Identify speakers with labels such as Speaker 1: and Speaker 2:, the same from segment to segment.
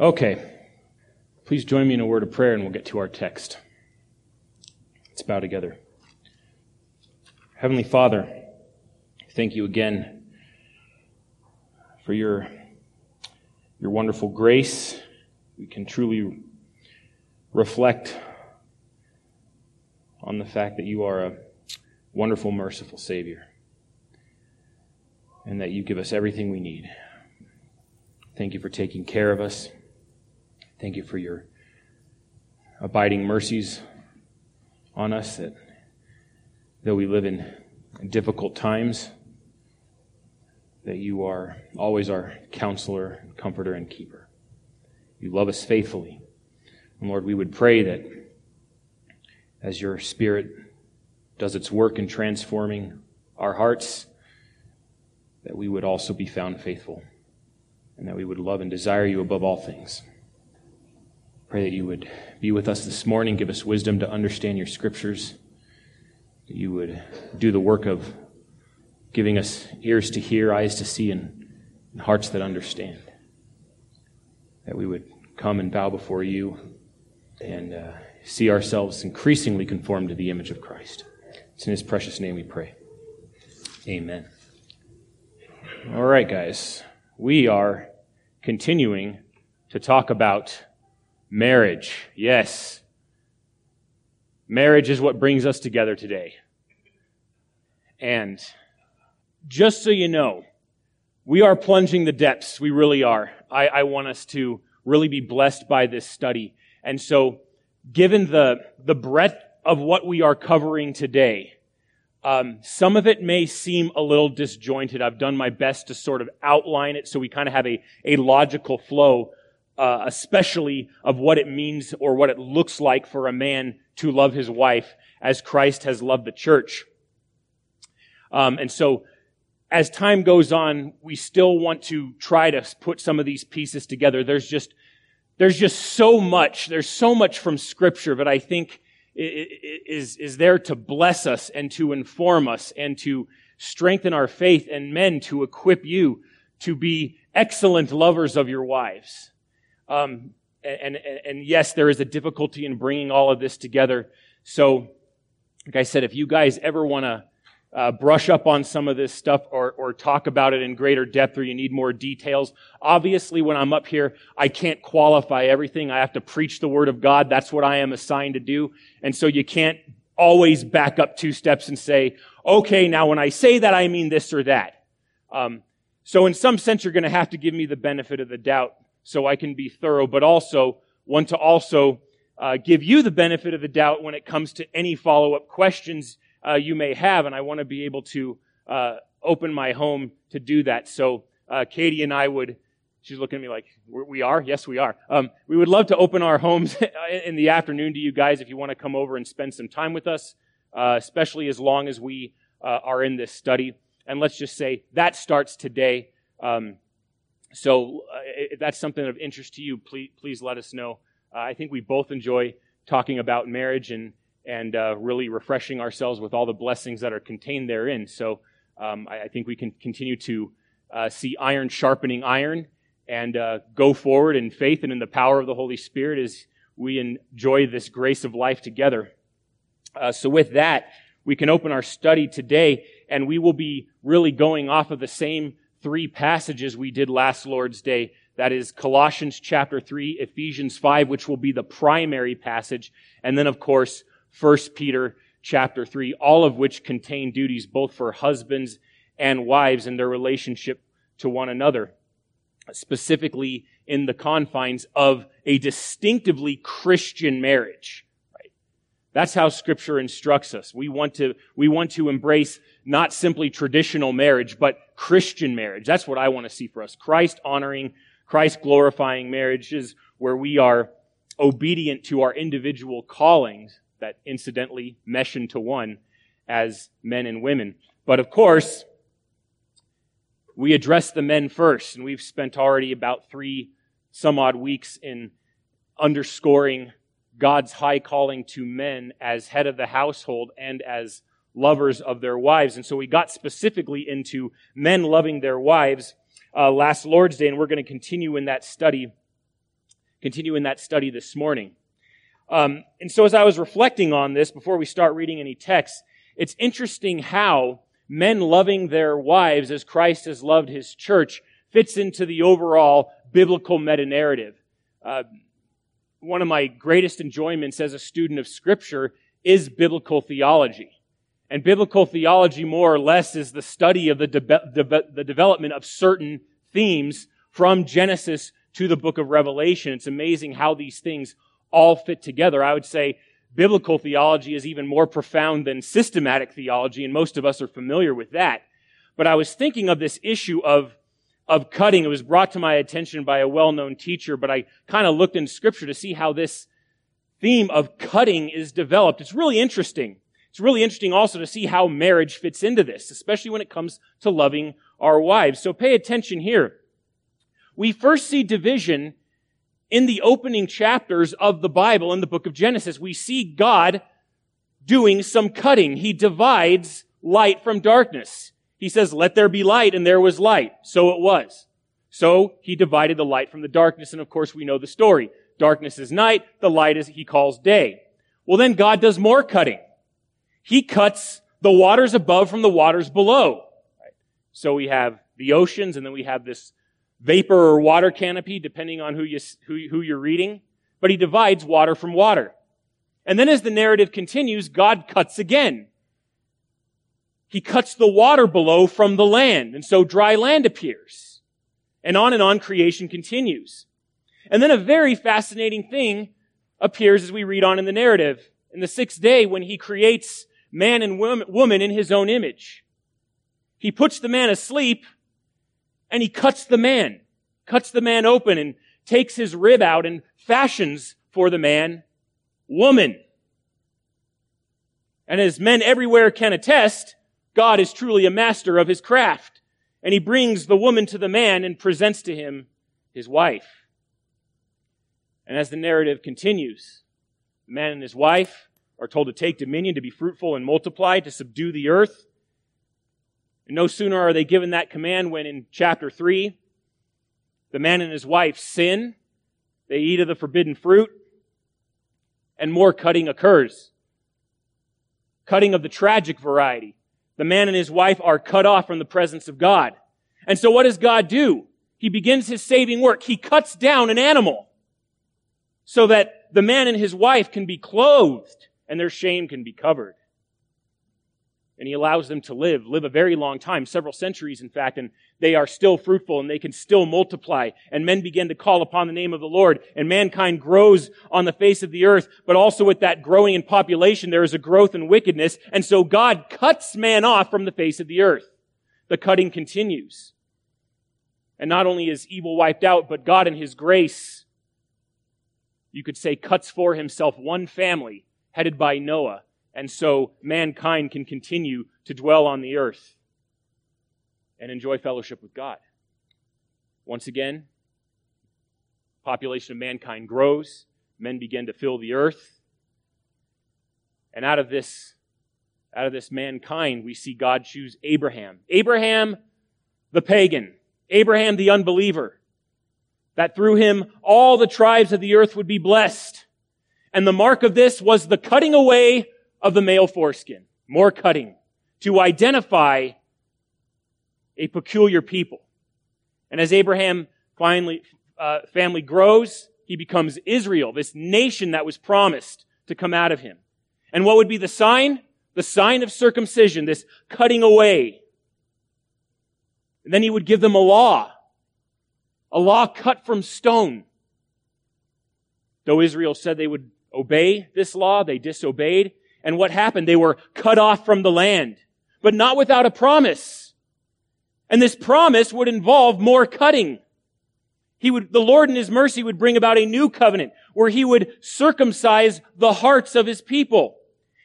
Speaker 1: Okay. Please join me in a word of prayer and we'll get to our text. Let's bow together. Heavenly Father, thank you again for your, your wonderful grace. We can truly reflect on the fact that you are a wonderful, merciful Savior and that you give us everything we need. Thank you for taking care of us. Thank you for your abiding mercies on us that though we live in difficult times, that you are always our counselor, comforter, and keeper. You love us faithfully. And Lord, we would pray that as your Spirit does its work in transforming our hearts, that we would also be found faithful and that we would love and desire you above all things. Pray that you would be with us this morning, give us wisdom to understand your scriptures, that you would do the work of giving us ears to hear, eyes to see, and, and hearts that understand. That we would come and bow before you and uh, see ourselves increasingly conformed to the image of Christ. It's in his precious name we pray. Amen. All right, guys. We are continuing to talk about marriage. Yes. Marriage is what brings us together today. And just so you know, we are plunging the depths. We really are. I, I want us to really be blessed by this study. And so, given the, the breadth of what we are covering today, um, some of it may seem a little disjointed. I've done my best to sort of outline it so we kind of have a, a logical flow, uh, especially of what it means or what it looks like for a man to love his wife as Christ has loved the church. Um, and so, as time goes on, we still want to try to put some of these pieces together. There's just there's just so much. There's so much from Scripture that I think is, is there to bless us and to inform us and to strengthen our faith and men to equip you to be excellent lovers of your wives. Um, and, and, and yes, there is a difficulty in bringing all of this together. So, like I said, if you guys ever want to uh, brush up on some of this stuff or, or talk about it in greater depth or you need more details. Obviously, when I'm up here, I can't qualify everything. I have to preach the word of God. That's what I am assigned to do. And so you can't always back up two steps and say, okay, now when I say that, I mean this or that. Um, so in some sense, you're going to have to give me the benefit of the doubt so I can be thorough, but also want to also uh, give you the benefit of the doubt when it comes to any follow-up questions uh, you may have, and I want to be able to uh, open my home to do that. So uh, Katie and I would. She's looking at me like, we are? Yes, we are. Um, we would love to open our homes in the afternoon to you guys if you want to come over and spend some time with us, uh, especially as long as we uh, are in this study. And let's just say that starts today. Um, so uh, if that's something of interest to you, please, please let us know. I think we both enjoy talking about marriage and and uh, really refreshing ourselves with all the blessings that are contained therein. So um, I, I, think we can continue to uh, see iron sharpening iron and uh, go forward in faith and in the power of the Holy Spirit as we enjoy this grace of life together. Uh, so with that, we can open our study today and we will be really going off of the same three passages we did last Lord's Day. That is Colossians chapter 3, Ephesians 5, which will be the primary passage. And then, of course, 1 Peter chapter 3, all of which contain duties both for husbands and wives in their relationship to one another, specifically in the confines of a distinctively Christian marriage. That's how scripture instructs us. We want to, we want to embrace not simply traditional marriage, but Christian marriage. That's what I want to see for us. Christ honoring, Christ glorifying marriages where we are obedient to our individual callings that incidentally mesh into one as men and women. But of course, we address the men first, and we've spent already about three some odd weeks in underscoring God's high calling to men as head of the household and as lovers of their wives. And so we got specifically into men loving their wives uh, last Lord's Day, and we're going to continue in that study continue in that study this morning. Um, and so as I was reflecting on this before we start reading any text, it's interesting how men loving their wives as Christ has loved his church fits into the overall biblical meta narrative. Uh, one of my greatest enjoyments as a student of Scripture is biblical theology. And biblical theology, more or less, is the study of the, de- de- the development of certain themes from Genesis to the book of Revelation. It's amazing how these things all fit together. I would say biblical theology is even more profound than systematic theology, and most of us are familiar with that. But I was thinking of this issue of of cutting. It was brought to my attention by a well-known teacher, but I kind of looked in scripture to see how this theme of cutting is developed. It's really interesting. It's really interesting also to see how marriage fits into this, especially when it comes to loving our wives. So pay attention here. We first see division in the opening chapters of the Bible in the book of Genesis. We see God doing some cutting. He divides light from darkness. He says, let there be light, and there was light. So it was. So he divided the light from the darkness, and of course we know the story. Darkness is night, the light is, he calls day. Well then God does more cutting. He cuts the waters above from the waters below. So we have the oceans, and then we have this vapor or water canopy, depending on who, you, who, who you're reading. But he divides water from water. And then as the narrative continues, God cuts again. He cuts the water below from the land, and so dry land appears. And on and on creation continues. And then a very fascinating thing appears as we read on in the narrative. In the sixth day, when he creates man and woman in his own image, he puts the man asleep and he cuts the man, cuts the man open and takes his rib out and fashions for the man woman. And as men everywhere can attest, God is truly a master of his craft. And he brings the woman to the man and presents to him his wife. And as the narrative continues, the man and his wife are told to take dominion, to be fruitful and multiply, to subdue the earth. And no sooner are they given that command when in chapter 3, the man and his wife sin, they eat of the forbidden fruit, and more cutting occurs. Cutting of the tragic variety the man and his wife are cut off from the presence of God. And so what does God do? He begins his saving work. He cuts down an animal so that the man and his wife can be clothed and their shame can be covered and he allows them to live, live a very long time, several centuries in fact, and they are still fruitful and they can still multiply. And men begin to call upon the name of the Lord and mankind grows on the face of the earth. But also with that growing in population, there is a growth in wickedness. And so God cuts man off from the face of the earth. The cutting continues. And not only is evil wiped out, but God in his grace, you could say, cuts for himself one family headed by Noah and so mankind can continue to dwell on the earth and enjoy fellowship with God. Once again, population of mankind grows, men begin to fill the earth. And out of this out of this mankind, we see God choose Abraham. Abraham the pagan, Abraham the unbeliever, that through him all the tribes of the earth would be blessed. And the mark of this was the cutting away of the male foreskin, more cutting, to identify a peculiar people. And as Abraham finally, uh, family grows, he becomes Israel, this nation that was promised to come out of him. And what would be the sign? The sign of circumcision, this cutting away. And then he would give them a law, a law cut from stone. Though Israel said they would obey this law, they disobeyed. And what happened? They were cut off from the land, but not without a promise. And this promise would involve more cutting. He would, the Lord in His mercy would bring about a new covenant where He would circumcise the hearts of His people.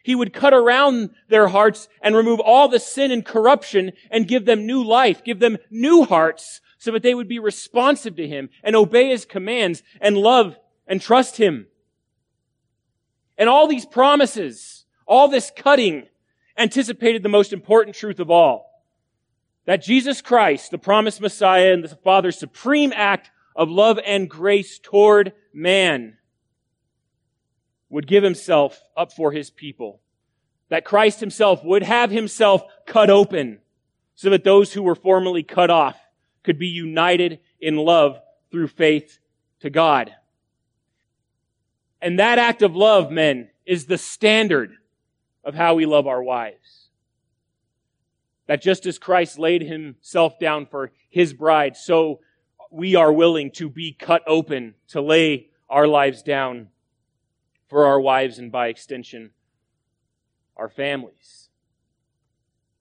Speaker 1: He would cut around their hearts and remove all the sin and corruption and give them new life, give them new hearts so that they would be responsive to Him and obey His commands and love and trust Him. And all these promises all this cutting anticipated the most important truth of all. That Jesus Christ, the promised Messiah and the Father's supreme act of love and grace toward man would give himself up for his people. That Christ himself would have himself cut open so that those who were formerly cut off could be united in love through faith to God. And that act of love, men, is the standard of how we love our wives. That just as Christ laid himself down for his bride, so we are willing to be cut open to lay our lives down for our wives and by extension, our families.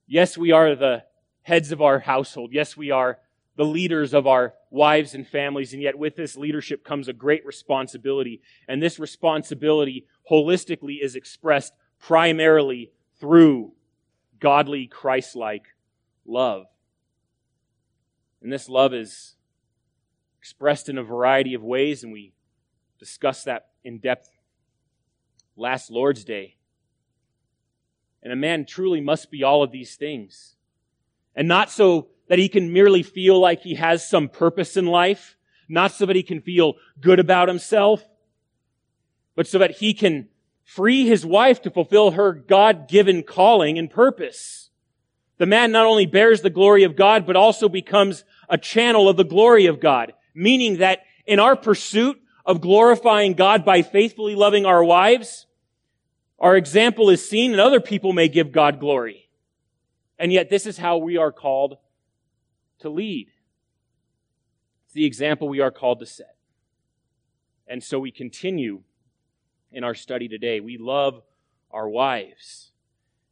Speaker 1: Yes, we are the heads of our household. Yes, we are the leaders of our wives and families, and yet with this leadership comes a great responsibility. And this responsibility holistically is expressed primarily through godly, Christ like love. And this love is expressed in a variety of ways, and we discussed that in depth last Lord's Day. And a man truly must be all of these things. And not so that he can merely feel like he has some purpose in life, not so that he can feel good about himself, but so that he can free his wife to fulfill her God-given calling and purpose. The man not only bears the glory of God, but also becomes a channel of the glory of God, meaning that in our pursuit of glorifying God by faithfully loving our wives, our example is seen and other people may give God glory. And yet this is how we are called to lead. It's the example we are called to set. And so we continue in our study today. We love our wives.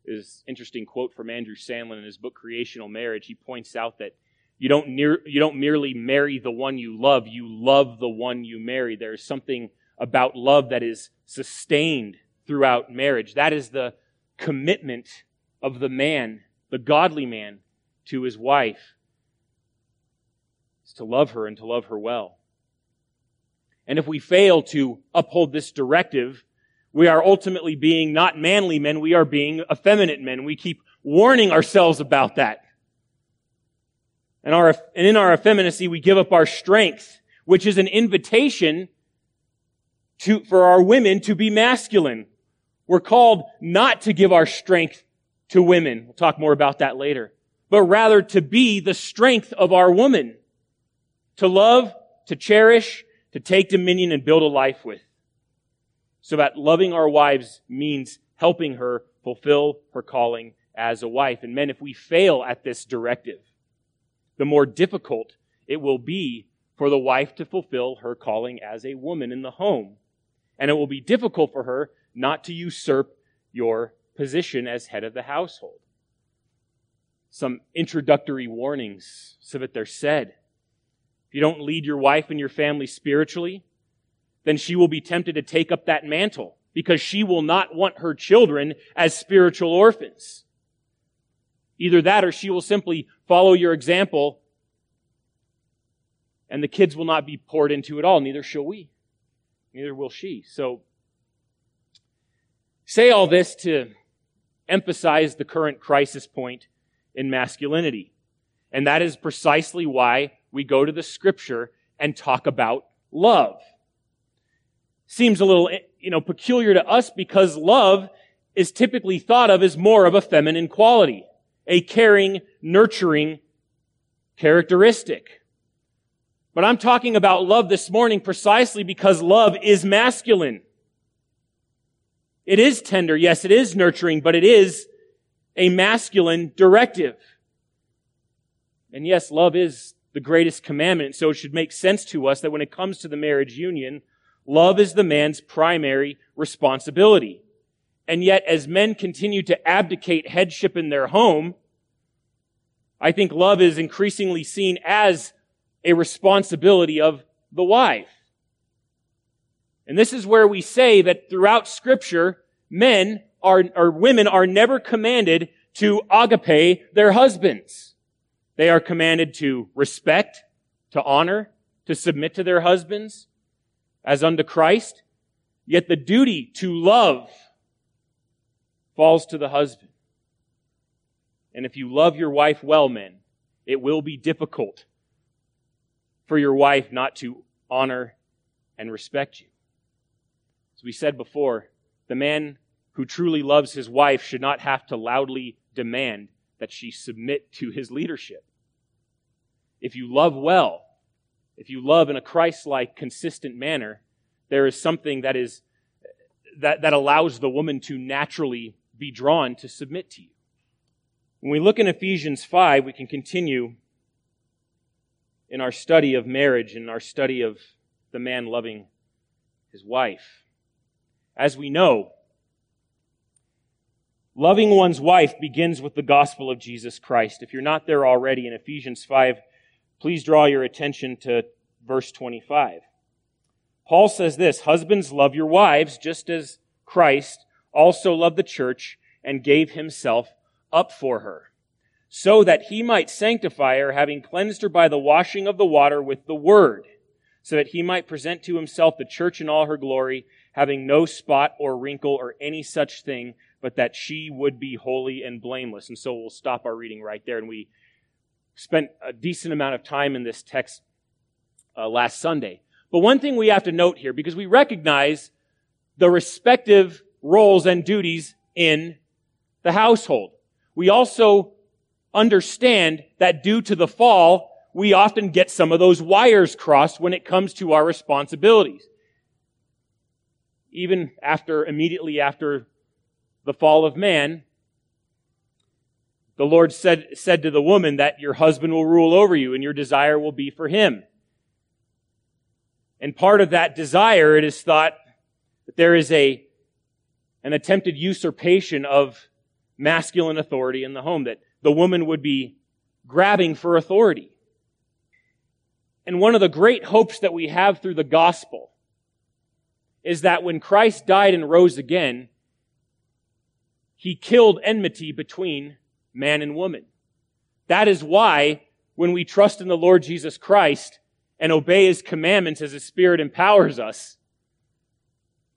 Speaker 1: Is interesting quote from Andrew Sandlin in his book Creational Marriage. He points out that you don't near, you don't merely marry the one you love, you love the one you marry. There is something about love that is sustained throughout marriage. That is the commitment of the man, the godly man, to his wife is to love her and to love her well. And if we fail to uphold this directive, we are ultimately being not manly men, we are being effeminate men. We keep warning ourselves about that. And, our, and in our effeminacy, we give up our strength, which is an invitation to, for our women to be masculine. We're called not to give our strength to women. We'll talk more about that later. But rather to be the strength of our woman to love, to cherish, to take dominion and build a life with. So that loving our wives means helping her fulfill her calling as a wife. And men, if we fail at this directive, the more difficult it will be for the wife to fulfill her calling as a woman in the home. And it will be difficult for her not to usurp your position as head of the household. Some introductory warnings so that they're said if you don't lead your wife and your family spiritually, then she will be tempted to take up that mantle because she will not want her children as spiritual orphans. Either that or she will simply follow your example and the kids will not be poured into at all. Neither shall we. Neither will she. So, say all this to emphasize the current crisis point in masculinity. And that is precisely why we go to the scripture and talk about love. Seems a little, you know, peculiar to us because love is typically thought of as more of a feminine quality, a caring, nurturing characteristic. But I'm talking about love this morning precisely because love is masculine. It is tender. Yes, it is nurturing, but it is a masculine directive. And yes, love is the greatest commandment. So it should make sense to us that when it comes to the marriage union, love is the man's primary responsibility. And yet, as men continue to abdicate headship in their home, I think love is increasingly seen as a responsibility of the wife. And this is where we say that throughout scripture, men are, or women are never commanded to agape their husbands. They are commanded to respect, to honor, to submit to their husbands as unto Christ. Yet the duty to love falls to the husband. And if you love your wife well, men, it will be difficult for your wife not to honor and respect you. As we said before, the man who truly loves his wife should not have to loudly demand that she submit to his leadership. If you love well, if you love in a Christ-like, consistent manner, there is something that is that, that allows the woman to naturally be drawn to submit to you. When we look in Ephesians 5, we can continue in our study of marriage and our study of the man loving his wife. As we know, loving one's wife begins with the gospel of Jesus Christ. If you're not there already in Ephesians 5, please draw your attention to verse 25. Paul says this, husbands love your wives just as Christ also loved the church and gave himself up for her, so that he might sanctify her, having cleansed her by the washing of the water with the word, so that he might present to himself the church in all her glory, having no spot or wrinkle or any such thing, but that she would be holy and blameless. And so we'll stop our reading right there. And we spent a decent amount of time in this text uh, last Sunday. But one thing we have to note here, because we recognize the respective roles and duties in the household. We also understand that due to the fall, we often get some of those wires crossed when it comes to our responsibilities. Even after, immediately after the fall of man, the Lord said, said to the woman that your husband will rule over you and your desire will be for him. And part of that desire, it is thought that there is a, an attempted usurpation of masculine authority in the home, that the woman would be grabbing for authority. And one of the great hopes that we have through the gospel is that when Christ died and rose again, he killed enmity between man and woman. That is why when we trust in the Lord Jesus Christ and obey his commandments as his spirit empowers us,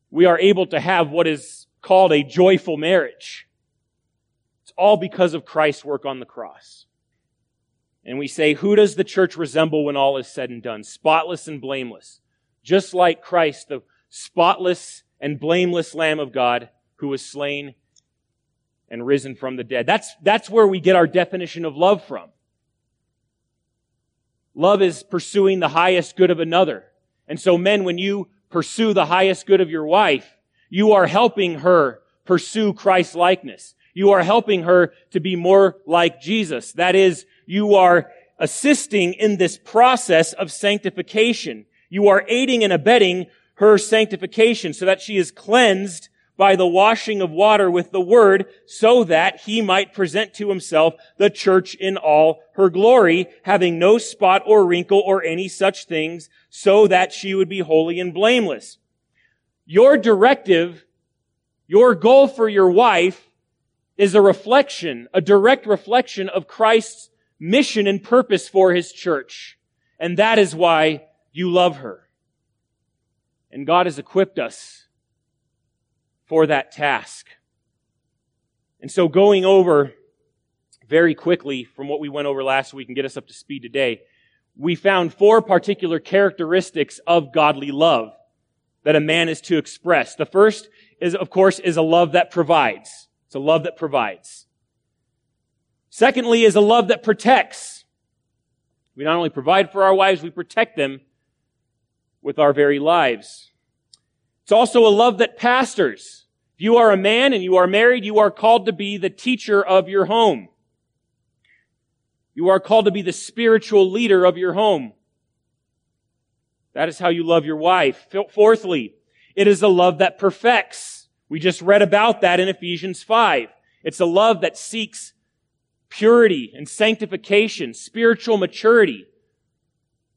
Speaker 1: we are able to have what is called a joyful marriage It's all because of Christ's work on the cross. And we say, who does the church resemble when all is said and done? Spotless and blameless. Just like Christ, the spotless and blameless Lamb of God who was slain and risen from the dead. That's, that's where we get our definition of love from. Love is pursuing the highest good of another. And so men, when you pursue the highest good of your wife, you are helping her pursue Christ's likeness. You are helping her to be more like Jesus. That is, you are assisting in this process of sanctification. You are aiding and abetting her sanctification so that she is cleansed by the washing of water with the word so that he might present to himself the church in all her glory, having no spot or wrinkle or any such things, so that she would be holy and blameless. Your directive, your goal for your wife is a reflection, a direct reflection of Christ's mission and purpose for his church. And that is why you love her. And God has equipped us for that task. And so going over very quickly from what we went over last week and get us up to speed today, we found four particular characteristics of godly love that a man is to express. The first is, of course, is a love that provides. It's a love that provides. Secondly is a love that protects. We not only provide for our wives, we protect them with our very lives. It's also a love that pastors. If you are a man and you are married, you are called to be the teacher of your home. You are called to be the spiritual leader of your home. That is how you love your wife. Fourthly, it is a love that perfects. We just read about that in Ephesians 5. It's a love that seeks purity and sanctification, spiritual maturity,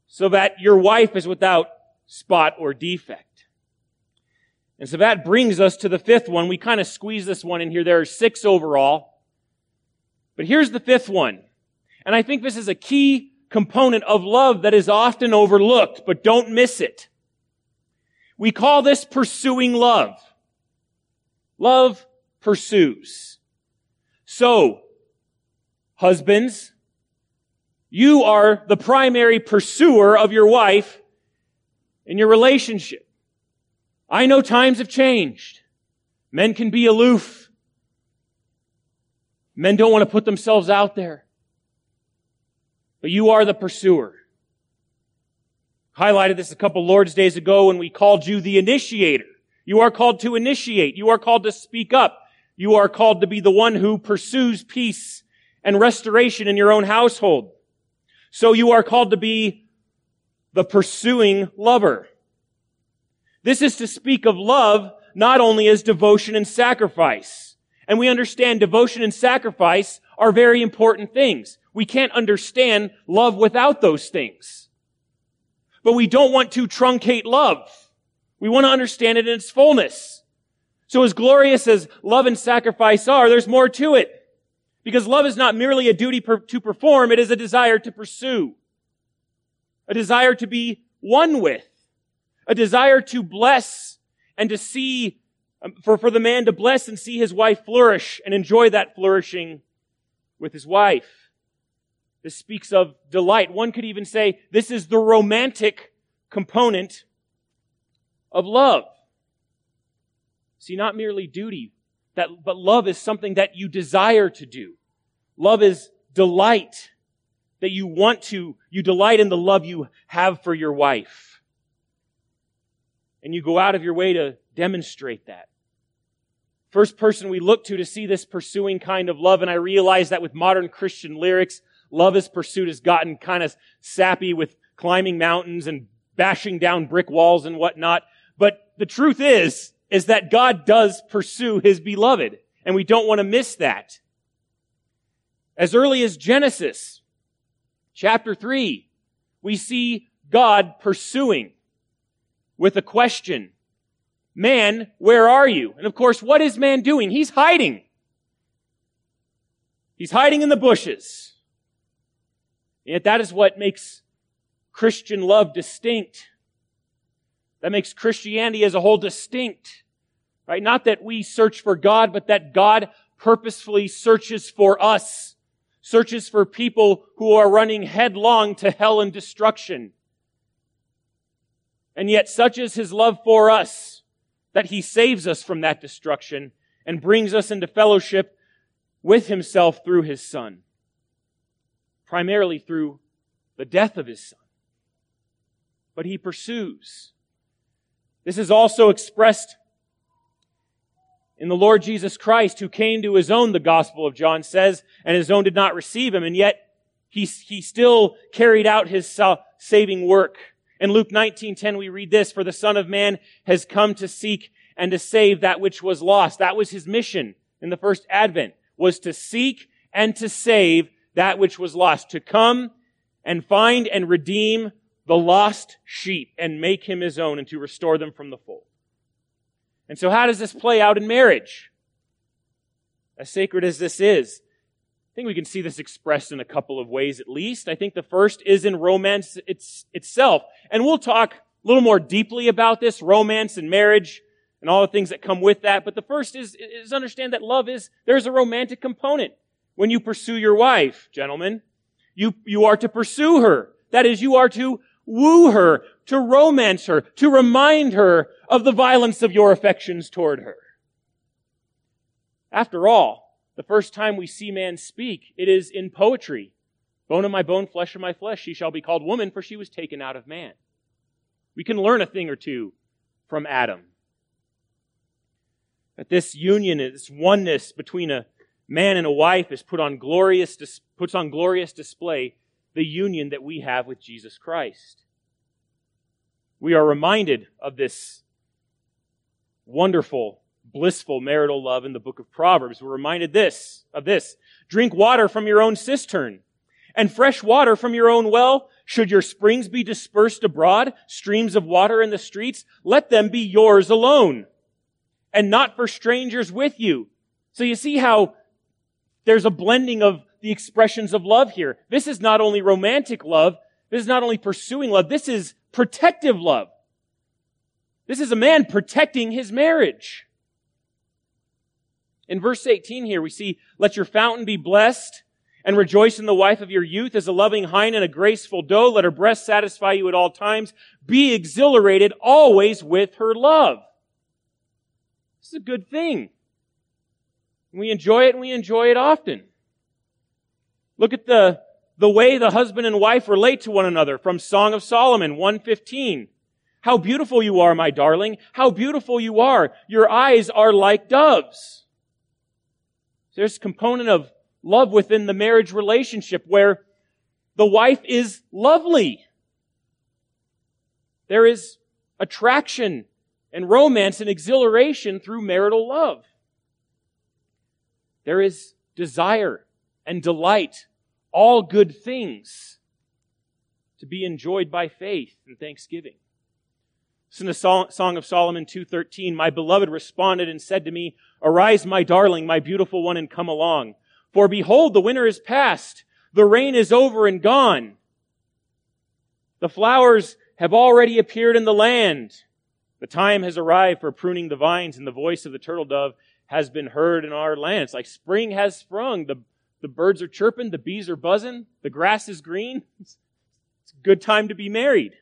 Speaker 1: so that your wife is without spot or defect. And so that brings us to the fifth one. We kind of squeeze this one in here. There are six overall. But here's the fifth one. And I think this is a key component of love that is often overlooked, but don't miss it. We call this pursuing love. Love pursues. So, husbands, you are the primary pursuer of your wife in your relationship. I know times have changed. Men can be aloof. Men don't want to put themselves out there. But you are the pursuer. Highlighted this a couple Lord's days ago when we called you the initiator. You are called to initiate. You are called to speak up. You are called to be the one who pursues peace and restoration in your own household. So you are called to be the pursuing lover. This is to speak of love not only as devotion and sacrifice. And we understand devotion and sacrifice are very important things. We can't understand love without those things. But we don't want to truncate love. We want to understand it in its fullness. So as glorious as love and sacrifice are, there's more to it. Because love is not merely a duty per- to perform, it is a desire to pursue. A desire to be one with. A desire to bless and to see, um, for, for the man to bless and see his wife flourish and enjoy that flourishing with his wife. This speaks of delight. One could even say this is the romantic component of love. See, not merely duty, that, but love is something that you desire to do. Love is delight that you want to, you delight in the love you have for your wife. And you go out of your way to demonstrate that. First person we look to to see this pursuing kind of love, and I realize that with modern Christian lyrics, love is pursuit has gotten kind of sappy with climbing mountains and bashing down brick walls and whatnot. But the truth is, is that God does pursue his beloved. And we don't want to miss that. As early as Genesis chapter 3, we see God pursuing with a question. Man, where are you? And of course, what is man doing? He's hiding. He's hiding in the bushes. And yet that is what makes Christian love distinct that makes Christianity as a whole distinct. Right? Not that we search for God, but that God purposefully searches for us. Searches for people who are running headlong to hell and destruction. And yet such is his love for us that he saves us from that destruction and brings us into fellowship with himself through his son. Primarily through the death of his son. But he pursues. This is also expressed in the Lord Jesus Christ who came to his own, the Gospel of John says, and his own did not receive him, and yet he, he still carried out his saving work. In Luke 19:10 we read this, for the Son of Man has come to seek and to save that which was lost. That was his mission in the first advent, was to seek and to save that which was lost, to come and find and redeem the lost sheep and make him his own and to restore them from the fold. And so how does this play out in marriage? As sacred as this is, think we can see this expressed in a couple of ways at least. I think the first is in romance it's, itself. And we'll talk a little more deeply about this, romance and marriage and all the things that come with that. But the first is, is understand that love is, there's a romantic component when you pursue your wife, gentlemen. You, you are to pursue her. That is, you are to woo her, to romance her, to remind her of the violence of your affections toward her. After all, the first time we see man speak, it is in poetry. Bone of my bone, flesh of my flesh, she shall be called woman, for she was taken out of man. We can learn a thing or two from Adam. That this union, this oneness between a man and a wife is put on glorious, puts on glorious display the union that we have with Jesus Christ. We are reminded of this wonderful, blissful marital love in the book of Proverbs. We're reminded this, of this. Drink water from your own cistern and fresh water from your own well. Should your springs be dispersed abroad, streams of water in the streets, let them be yours alone and not for strangers with you. So you see how there's a blending of the expressions of love here. This is not only romantic love, this is not only pursuing love, this is protective love. This is a man protecting his marriage. In verse 18 here, we see, let your fountain be blessed and rejoice in the wife of your youth as a loving hind and a graceful doe. Let her breast satisfy you at all times. Be exhilarated always with her love. This is a good thing. We enjoy it and we enjoy it often. Look at the, the way the husband and wife relate to one another from Song of Solomon 115. How beautiful you are, my darling. How beautiful you are. Your eyes are like doves. There's a component of love within the marriage relationship where the wife is lovely. There is attraction and romance and exhilaration through marital love. There is desire and delight, all good things to be enjoyed by faith and thanksgiving. Listen the Song of Solomon 2.13. My beloved responded and said to me, Arise, my darling, my beautiful one, and come along. For behold, the winter is past. The rain is over and gone. The flowers have already appeared in the land. The time has arrived for pruning the vines, and the voice of the turtle dove has been heard in our land. It's like spring has sprung. The, the birds are chirping, the bees are buzzing, the grass is green. It's, it's a good time to be married.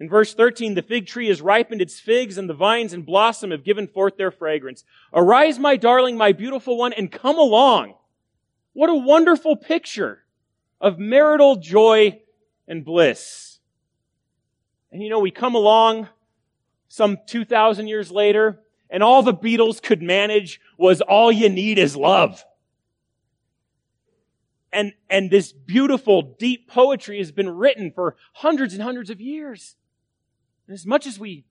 Speaker 1: In verse 13, the fig tree has ripened its figs and the vines and blossom have given forth their fragrance. Arise, my darling, my beautiful one, and come along. What a wonderful picture of marital joy and bliss. And you know, we come along some 2,000 years later and all the Beatles could manage was all you need is love. And, and this beautiful, deep poetry has been written for hundreds and hundreds of years. And as much as we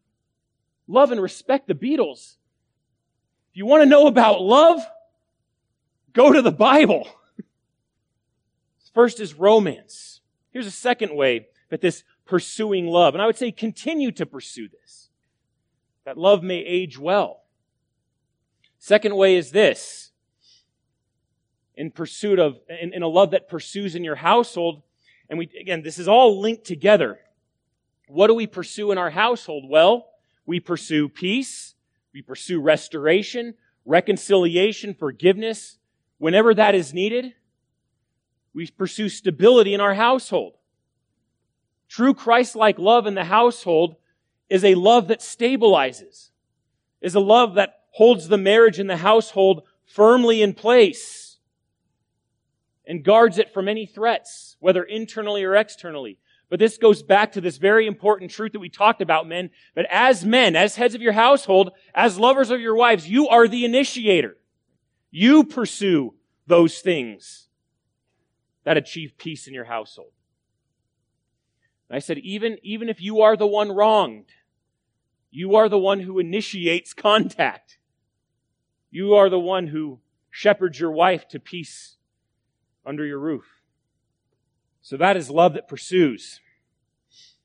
Speaker 1: love and respect the Beatles, if you want to know about love, go to the Bible. First is romance. Here's a second way that this pursuing love, and I would say continue to pursue this, that love may age well. Second way is this. In pursuit of, in, in a love that pursues in your household, and we, again, this is all linked together. What do we pursue in our household? Well, we pursue peace, we pursue restoration, reconciliation, forgiveness, whenever that is needed. We pursue stability in our household. True Christ-like love in the household is a love that stabilizes, is a love that holds the marriage and the household firmly in place and guards it from any threats, whether internally or externally. But this goes back to this very important truth that we talked about, men, that as men, as heads of your household, as lovers of your wives, you are the initiator. You pursue those things that achieve peace in your household. And I said, even, even if you are the one wronged, you are the one who initiates contact. You are the one who shepherds your wife to peace under your roof. So that is love that pursues.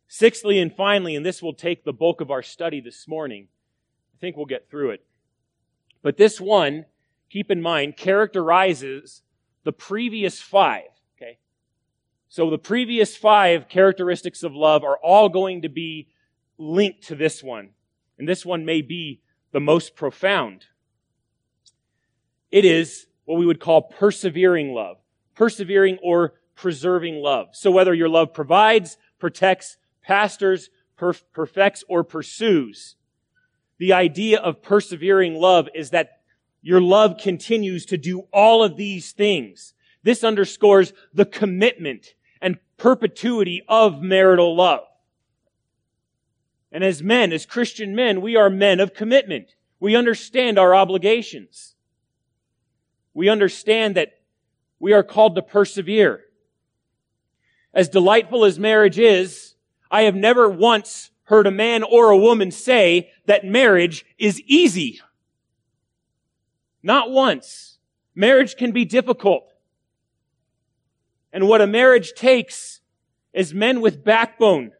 Speaker 1: Sixthly and finally, and this will take the bulk of our study this morning, I think we'll get through it. But this one, keep in mind, characterizes the previous five. Okay? So the previous five characteristics of love are all going to be linked to this one. And this one may be the most profound. It is what we would call persevering love. Persevering or preserving love. So whether your love provides, protects, pastors, perf- perfects, or pursues, the idea of persevering love is that your love continues to do all of these things. This underscores the commitment and perpetuity of marital love. And as men, as Christian men, we are men of commitment. We understand our obligations we understand that we are called to persevere. As delightful as marriage is, I have never once heard a man or a woman say that marriage is easy. Not once. Marriage can be difficult. And what a marriage takes is men with backbone,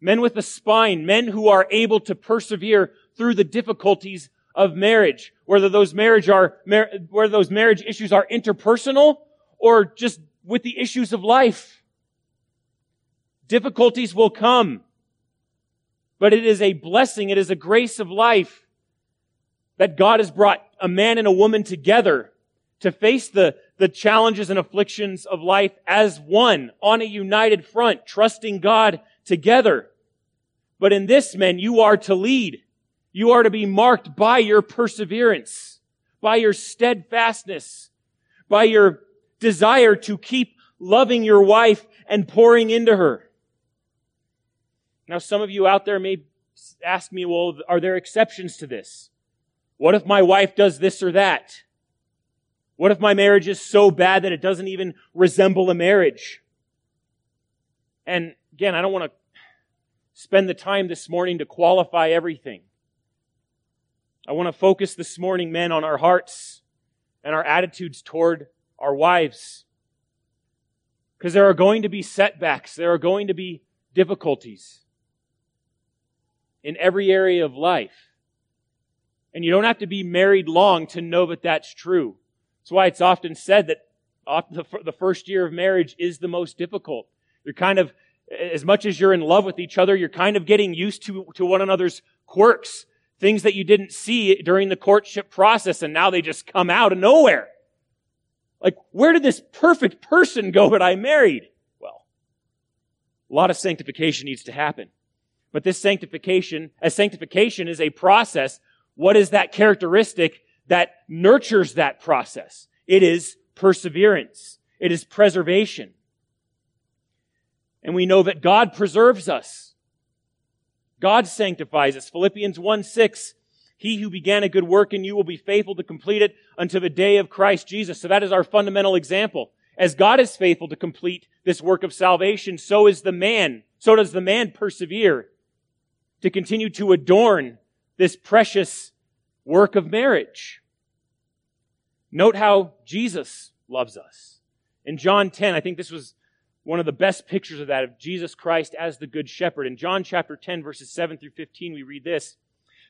Speaker 1: men with a spine, men who are able to persevere through the difficulties of marriage, whether those marriage are, whether those marriage issues are interpersonal or just with the issues of life. Difficulties will come, but it is a blessing. It is a grace of life that God has brought a man and a woman together to face the, the challenges and afflictions of life as one on a united front, trusting God together. But in this, men, you are to lead. You are to be marked by your perseverance, by your steadfastness, by your desire to keep loving your wife and pouring into her. Now, some of you out there may ask me, well, are there exceptions to this? What if my wife does this or that? What if my marriage is so bad that it doesn't even resemble a marriage? And again, I don't want to spend the time this morning to qualify everything. I want to focus this morning, men, on our hearts and our attitudes toward our wives. Because there are going to be setbacks, there are going to be difficulties in every area of life. And you don't have to be married long to know that that's true. That's why it's often said that the first year of marriage is the most difficult. You're kind of, as much as you're in love with each other, you're kind of getting used to, to one another's quirks, things that you didn't see during the courtship process, and now they just come out of nowhere. Like, where did this perfect person go that I married? Well, a lot of sanctification needs to happen. But this sanctification, as sanctification is a process, what is that characteristic that nurtures that process? It is perseverance. It is preservation. And we know that God preserves us. God sanctifies us. Philippians 1 6, He who began a good work in you will be faithful to complete it until the day of Christ Jesus. So that is our fundamental example. As God is faithful to complete this work of salvation, so is the man. So does the man persevere to continue to adorn this precious work of marriage. Note how Jesus loves us. In John 10, I think this was one of the best pictures of that, of Jesus Christ as the Good Shepherd. In John chapter 10, verses 7 through 15, we read this.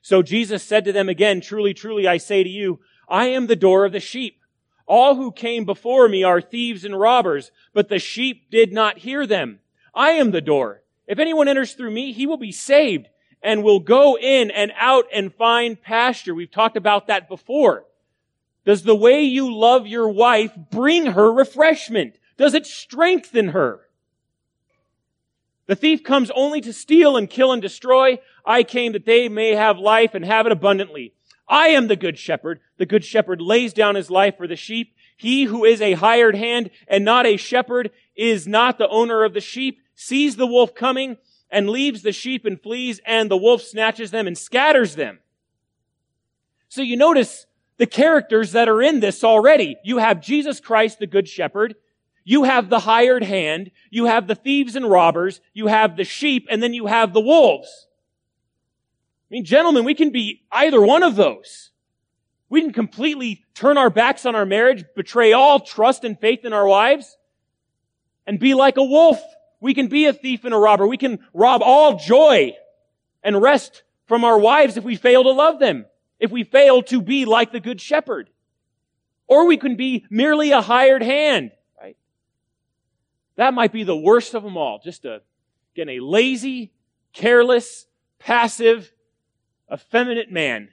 Speaker 1: So Jesus said to them again, Truly, truly, I say to you, I am the door of the sheep. All who came before me are thieves and robbers, but the sheep did not hear them. I am the door. If anyone enters through me, he will be saved and will go in and out and find pasture. We've talked about that before. Does the way you love your wife bring her refreshment? Does it strengthen her? The thief comes only to steal and kill and destroy. I came that they may have life and have it abundantly. I am the good shepherd. The good shepherd lays down his life for the sheep. He who is a hired hand and not a shepherd is not the owner of the sheep, sees the wolf coming and leaves the sheep and flees, and the wolf snatches them and scatters them. So you notice the characters that are in this already. You have Jesus Christ, the Good Shepherd. You have the hired hand. You have the thieves and robbers. You have the sheep, and then you have the wolves. I mean, gentlemen, we can be either one of those. We can completely turn our backs on our marriage, betray all trust and faith in our wives, and be like a wolf we can be a thief and a robber. We can rob all joy and rest from our wives if we fail to love them, if we fail to be like the good shepherd. Or we can be merely a hired hand? That might be the worst of them all. Just a, again, a lazy, careless, passive, effeminate man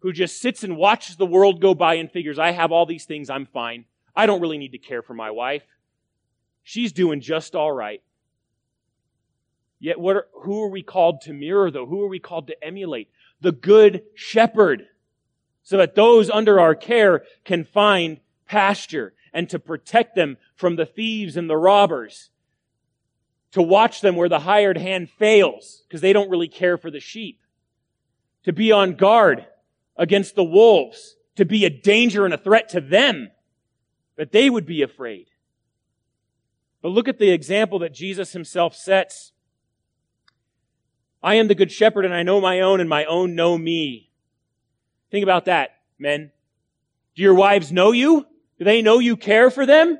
Speaker 1: who just sits and watches the world go by and figures, I have all these things, I'm fine. I don't really need to care for my wife. She's doing just all right. Yet what are, who are we called to mirror though? Who are we called to emulate? The good shepherd. So that those under our care can find pasture and to protect them from the thieves and the robbers. To watch them where the hired hand fails because they don't really care for the sheep. To be on guard against the wolves. To be a danger and a threat to them. That they would be afraid. But look at the example that Jesus himself sets I am the good shepherd and I know my own and my own know me. Think about that, men. Do your wives know you? Do they know you care for them?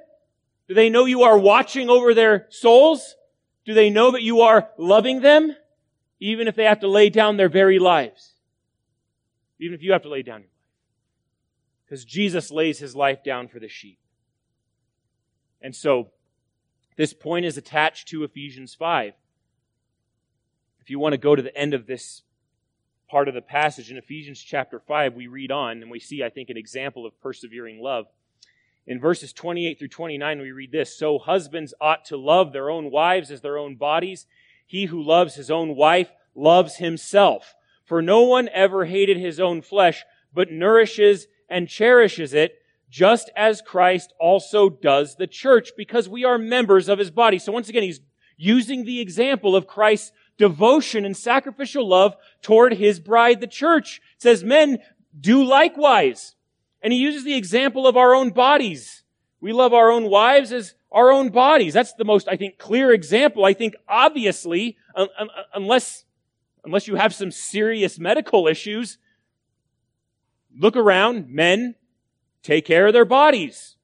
Speaker 1: Do they know you are watching over their souls? Do they know that you are loving them? Even if they have to lay down their very lives. Even if you have to lay down your life. Because Jesus lays his life down for the sheep. And so, this point is attached to Ephesians 5. If you want to go to the end of this part of the passage in Ephesians chapter 5, we read on and we see, I think, an example of persevering love. In verses 28 through 29, we read this So husbands ought to love their own wives as their own bodies. He who loves his own wife loves himself. For no one ever hated his own flesh, but nourishes and cherishes it, just as Christ also does the church, because we are members of his body. So once again, he's using the example of Christ's devotion and sacrificial love toward his bride, the church. It says, men, do likewise. And he uses the example of our own bodies. We love our own wives as our own bodies. That's the most, I think, clear example. I think obviously, unless, unless you have some serious medical issues, look around, men take care of their bodies.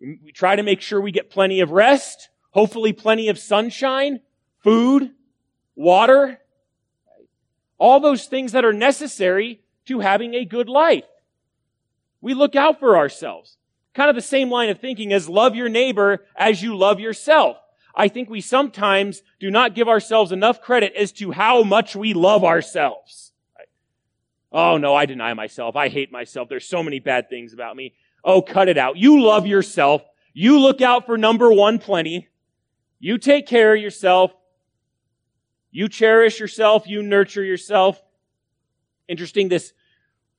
Speaker 1: We try to make sure we get plenty of rest, hopefully plenty of sunshine, food, water, all those things that are necessary to having a good life. We look out for ourselves. Kind of the same line of thinking as love your neighbor as you love yourself. I think we sometimes do not give ourselves enough credit as to how much we love ourselves. Oh no, I deny myself. I hate myself. There's so many bad things about me. Oh, cut it out. You love yourself. You look out for number one plenty. You take care of yourself. You cherish yourself. You nurture yourself. Interesting, this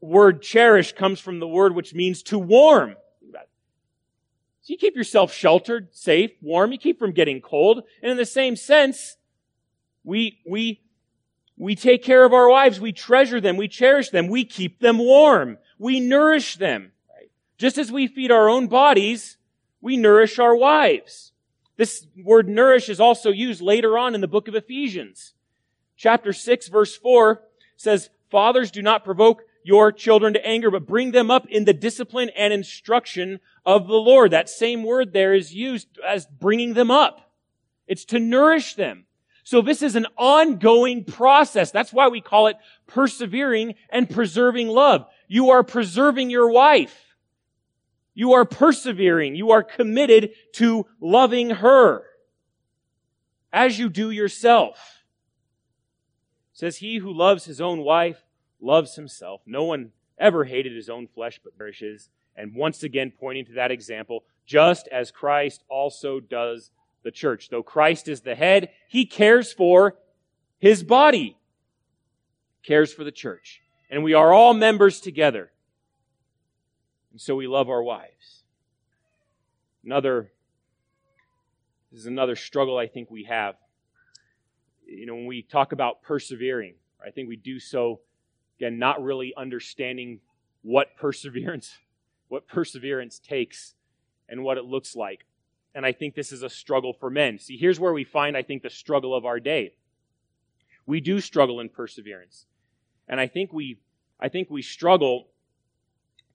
Speaker 1: word cherish comes from the word which means to warm. So you keep yourself sheltered, safe, warm. You keep from getting cold. And in the same sense, we, we, we take care of our wives. We treasure them. We cherish them. We keep them warm. We nourish them. Just as we feed our own bodies, we nourish our wives. This word nourish is also used later on in the book of Ephesians. Chapter 6 verse 4 says, Fathers, do not provoke your children to anger, but bring them up in the discipline and instruction of the Lord. That same word there is used as bringing them up. It's to nourish them. So this is an ongoing process. That's why we call it persevering and preserving love. You are preserving your wife. You are persevering. You are committed to loving her as you do yourself. It says he who loves his own wife loves himself. No one ever hated his own flesh but perishes. And once again, pointing to that example, just as Christ also does the church. Though Christ is the head, he cares for his body, cares for the church. And we are all members together. And so we love our wives. Another, this is another struggle I think we have. You know, when we talk about persevering, I think we do so Again, not really understanding what perseverance, what perseverance takes and what it looks like. And I think this is a struggle for men. See, here's where we find, I think, the struggle of our day. We do struggle in perseverance. And I think we, I think we struggle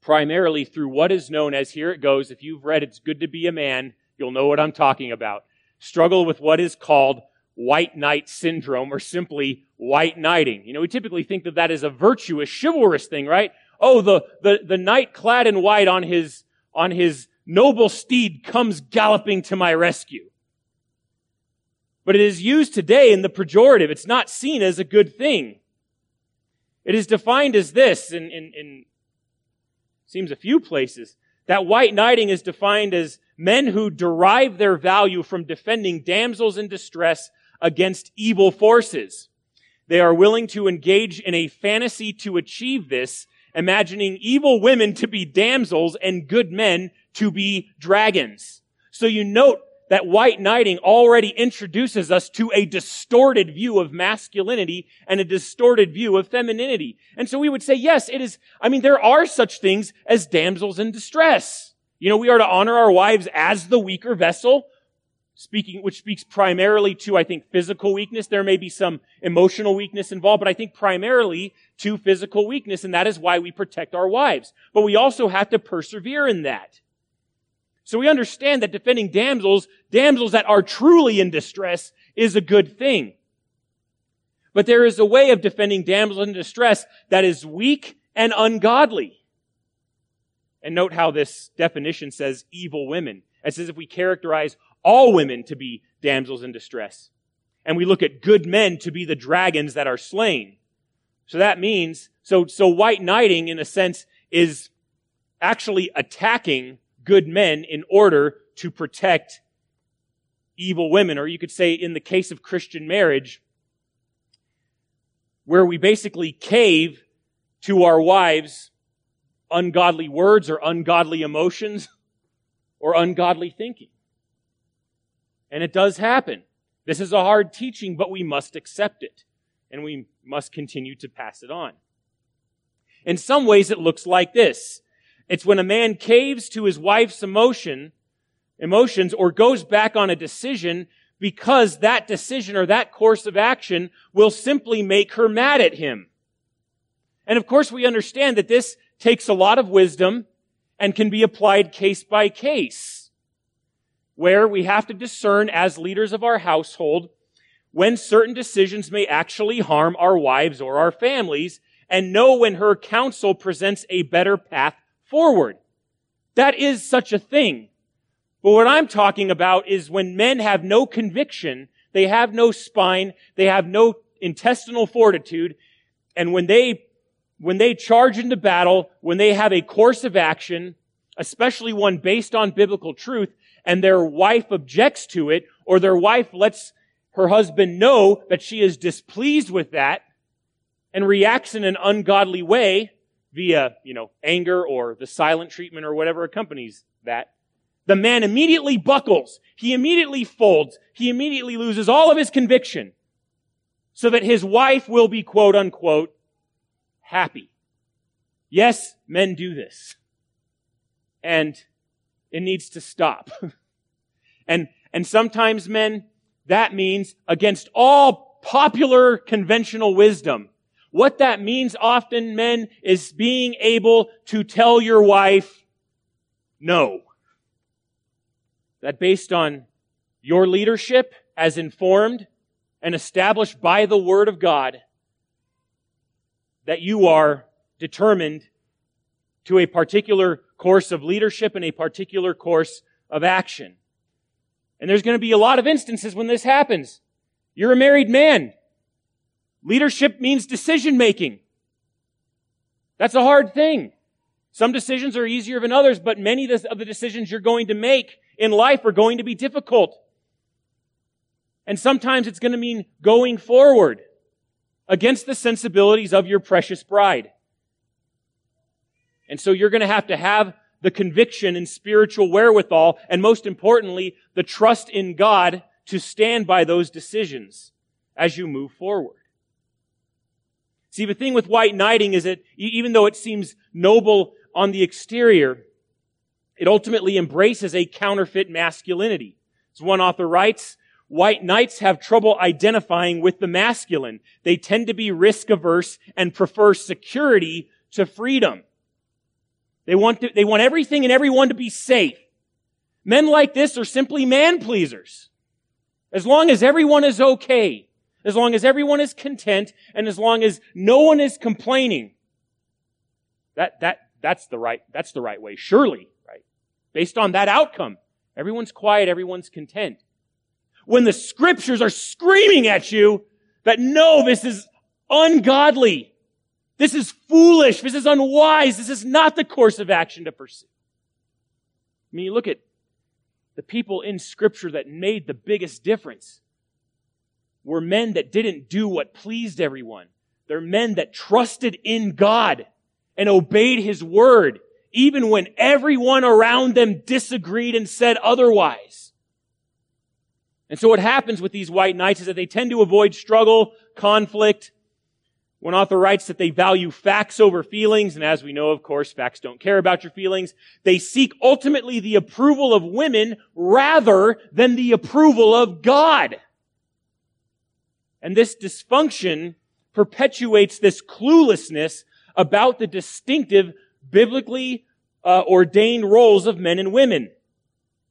Speaker 1: primarily through what is known as, here it goes, if you've read It's Good to Be a Man, you'll know what I'm talking about. Struggle with what is called white knight syndrome or simply white knighting. You know, we typically think of that as a virtuous, chivalrous thing, right? Oh, the, the, the knight clad in white on his, on his noble steed comes galloping to my rescue. But it is used today in the pejorative. It's not seen as a good thing. It is defined as this in, in, in seems a few places. That white knighting is defined as men who derive their value from defending damsels in distress against evil forces. They are willing to engage in a fantasy to achieve this, imagining evil women to be damsels and good men to be dragons. So you note that white knighting already introduces us to a distorted view of masculinity and a distorted view of femininity. And so we would say, yes, it is, I mean, there are such things as damsels in distress. You know, we are to honor our wives as the weaker vessel, speaking, which speaks primarily to, I think, physical weakness. There may be some emotional weakness involved, but I think primarily to physical weakness, and that is why we protect our wives. But we also have to persevere in that. So we understand that defending damsels, damsels that are truly in distress, is a good thing. But there is a way of defending damsels in distress that is weak and ungodly. And note how this definition says evil women. It says if we characterize all women to be damsels in distress. And we look at good men to be the dragons that are slain. So that means, so, so white knighting in a sense is actually attacking good men in order to protect evil women. Or you could say in the case of Christian marriage, where we basically cave to our wives ungodly words or ungodly emotions or ungodly thinking. And it does happen. This is a hard teaching, but we must accept it. And we must continue to pass it on. In some ways, it looks like this. It's when a man caves to his wife's emotion, emotions, or goes back on a decision because that decision or that course of action will simply make her mad at him. And of course, we understand that this takes a lot of wisdom and can be applied case by case, where we have to discern as leaders of our household when certain decisions may actually harm our wives or our families and know when her counsel presents a better path forward. That is such a thing. But what I'm talking about is when men have no conviction, they have no spine, they have no intestinal fortitude, and when they, when they charge into battle, when they have a course of action, especially one based on biblical truth, and their wife objects to it, or their wife lets her husband know that she is displeased with that, and reacts in an ungodly way, via, you know, anger or the silent treatment or whatever accompanies that, the man immediately buckles. He immediately folds. He immediately loses all of his conviction so that his wife will be quote unquote happy. Yes, men do this. And it needs to stop. and, and sometimes men, that means against all popular conventional wisdom, what that means often, men, is being able to tell your wife no. That based on your leadership as informed and established by the Word of God, that you are determined to a particular course of leadership and a particular course of action. And there's going to be a lot of instances when this happens. You're a married man. Leadership means decision making. That's a hard thing. Some decisions are easier than others, but many of the decisions you're going to make in life are going to be difficult. And sometimes it's going to mean going forward against the sensibilities of your precious bride. And so you're going to have to have the conviction and spiritual wherewithal, and most importantly, the trust in God to stand by those decisions as you move forward. See, the thing with white knighting is that even though it seems noble on the exterior, it ultimately embraces a counterfeit masculinity. As one author writes, white knights have trouble identifying with the masculine. They tend to be risk averse and prefer security to freedom. They want to, they want everything and everyone to be safe. Men like this are simply man pleasers. As long as everyone is okay, as long as everyone is content and as long as no one is complaining. That, that, that's the right, that's the right way. Surely, right? Based on that outcome, everyone's quiet, everyone's content. When the scriptures are screaming at you that no, this is ungodly. This is foolish. This is unwise. This is not the course of action to pursue. I mean, you look at the people in scripture that made the biggest difference were men that didn't do what pleased everyone. They're men that trusted in God and obeyed His word, even when everyone around them disagreed and said otherwise. And so what happens with these white knights is that they tend to avoid struggle, conflict. One author writes that they value facts over feelings, and as we know, of course, facts don't care about your feelings. They seek ultimately the approval of women rather than the approval of God. And this dysfunction perpetuates this cluelessness about the distinctive biblically uh, ordained roles of men and women.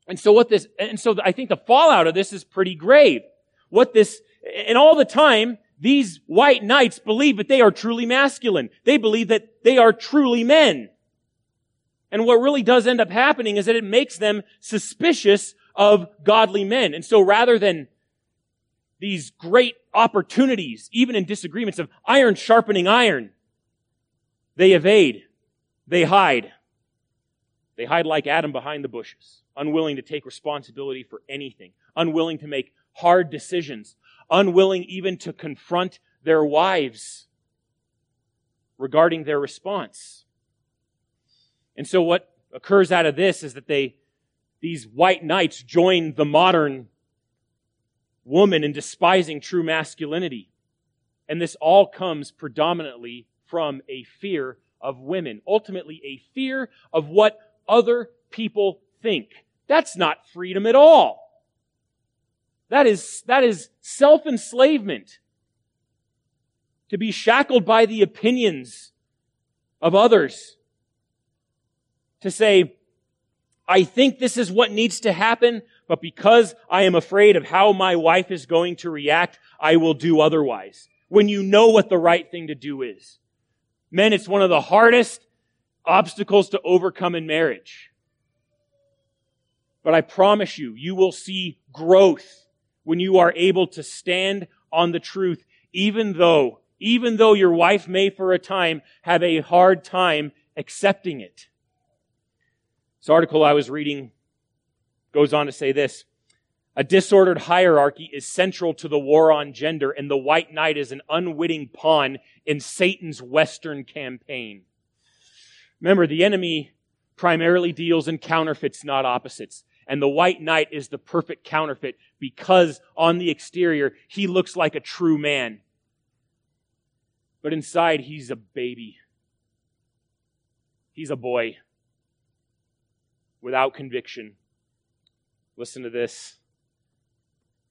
Speaker 1: And so what this, and so I think the fallout of this is pretty grave. What this, and all the time, these white knights believe that they are truly masculine. They believe that they are truly men. And what really does end up happening is that it makes them suspicious of godly men. And so rather than these great opportunities, even in disagreements of iron sharpening iron. They evade. They hide. They hide like Adam behind the bushes, unwilling to take responsibility for anything, unwilling to make hard decisions, unwilling even to confront their wives regarding their response. And so what occurs out of this is that they, these white knights join the modern woman in despising true masculinity. And this all comes predominantly from a fear of women. Ultimately, a fear of what other people think. That's not freedom at all. That is, that is self-enslavement. To be shackled by the opinions of others. To say, I think this is what needs to happen, but because I am afraid of how my wife is going to react, I will do otherwise. When you know what the right thing to do is. Men, it's one of the hardest obstacles to overcome in marriage. But I promise you, you will see growth when you are able to stand on the truth, even though, even though your wife may for a time have a hard time accepting it. This article I was reading goes on to say this. A disordered hierarchy is central to the war on gender, and the white knight is an unwitting pawn in Satan's Western campaign. Remember, the enemy primarily deals in counterfeits, not opposites. And the white knight is the perfect counterfeit because on the exterior, he looks like a true man. But inside, he's a baby. He's a boy without conviction. Listen to this